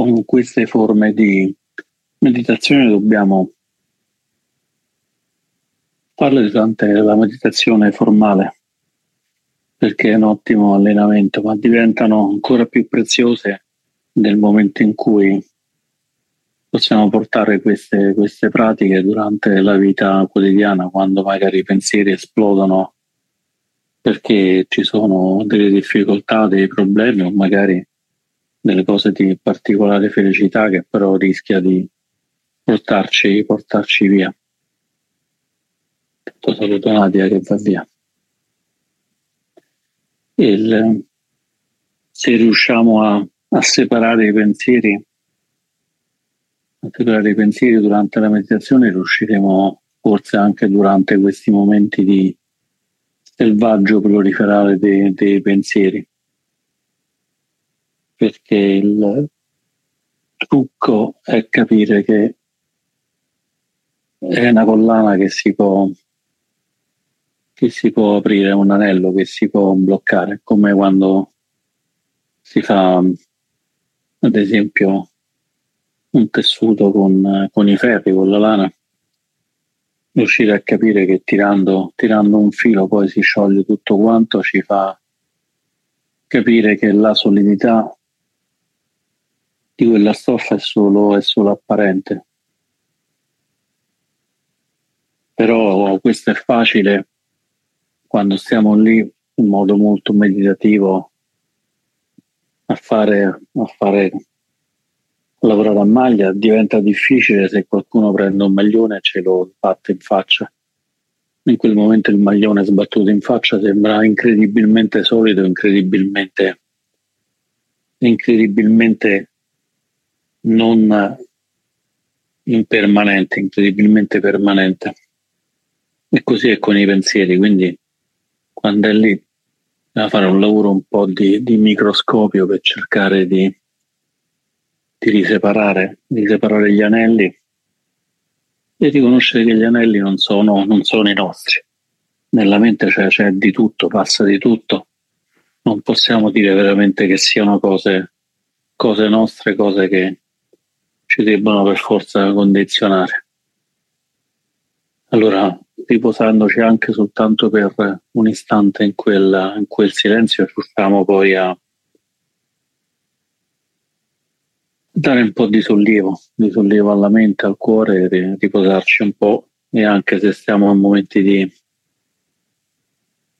con queste forme di meditazione dobbiamo farle durante la meditazione formale perché è un ottimo allenamento, ma diventano ancora più preziose nel momento in cui possiamo portare queste, queste pratiche durante la vita quotidiana, quando magari i pensieri esplodono perché ci sono delle difficoltà, dei problemi o magari delle cose di particolare felicità che però rischia di portarci, portarci via. Tutto saluto Nadia che va via il, se riusciamo a, a, separare i pensieri, a separare i pensieri durante la meditazione, riusciremo forse anche durante questi momenti di selvaggio proliferare dei, dei pensieri. Perché il trucco è capire che è una collana che si può che si può aprire, un anello che si può bloccare, come quando si fa, ad esempio, un tessuto con, con i ferri, con la lana, riuscire a capire che tirando, tirando un filo poi si scioglie tutto quanto ci fa capire che la solidità di quella stoffa è solo, è solo apparente. Però questo è facile quando stiamo lì in modo molto meditativo a fare, a fare lavorare a maglia diventa difficile se qualcuno prende un maglione e ce lo batte in faccia. In quel momento il maglione sbattuto in faccia sembra incredibilmente solido, incredibilmente, incredibilmente non impermanente, incredibilmente permanente. E così è con i pensieri, quindi quando è lì a fare un lavoro un po' di, di microscopio per cercare di, di, riseparare, di separare gli anelli e riconoscere che gli anelli non sono, non sono i nostri. Nella mente c'è, c'è di tutto, passa di tutto. Non possiamo dire veramente che siano cose, cose nostre, cose che ci debbono per forza condizionare. Allora riposandoci anche soltanto per un istante in quel, in quel silenzio, riusciamo poi a dare un po' di sollievo, di sollievo alla mente, al cuore, e riposarci un po' e anche se stiamo in momenti di,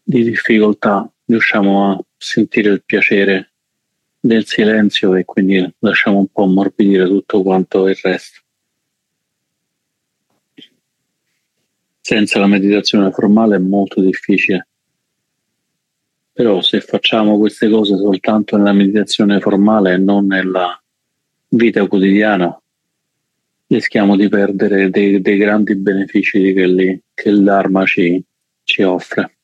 di difficoltà riusciamo a sentire il piacere del silenzio e quindi lasciamo un po' ammorbidire tutto quanto il resto. senza la meditazione formale è molto difficile. Però se facciamo queste cose soltanto nella meditazione formale e non nella vita quotidiana, rischiamo di perdere dei, dei grandi benefici di quelli che il Dharma ci, ci offre.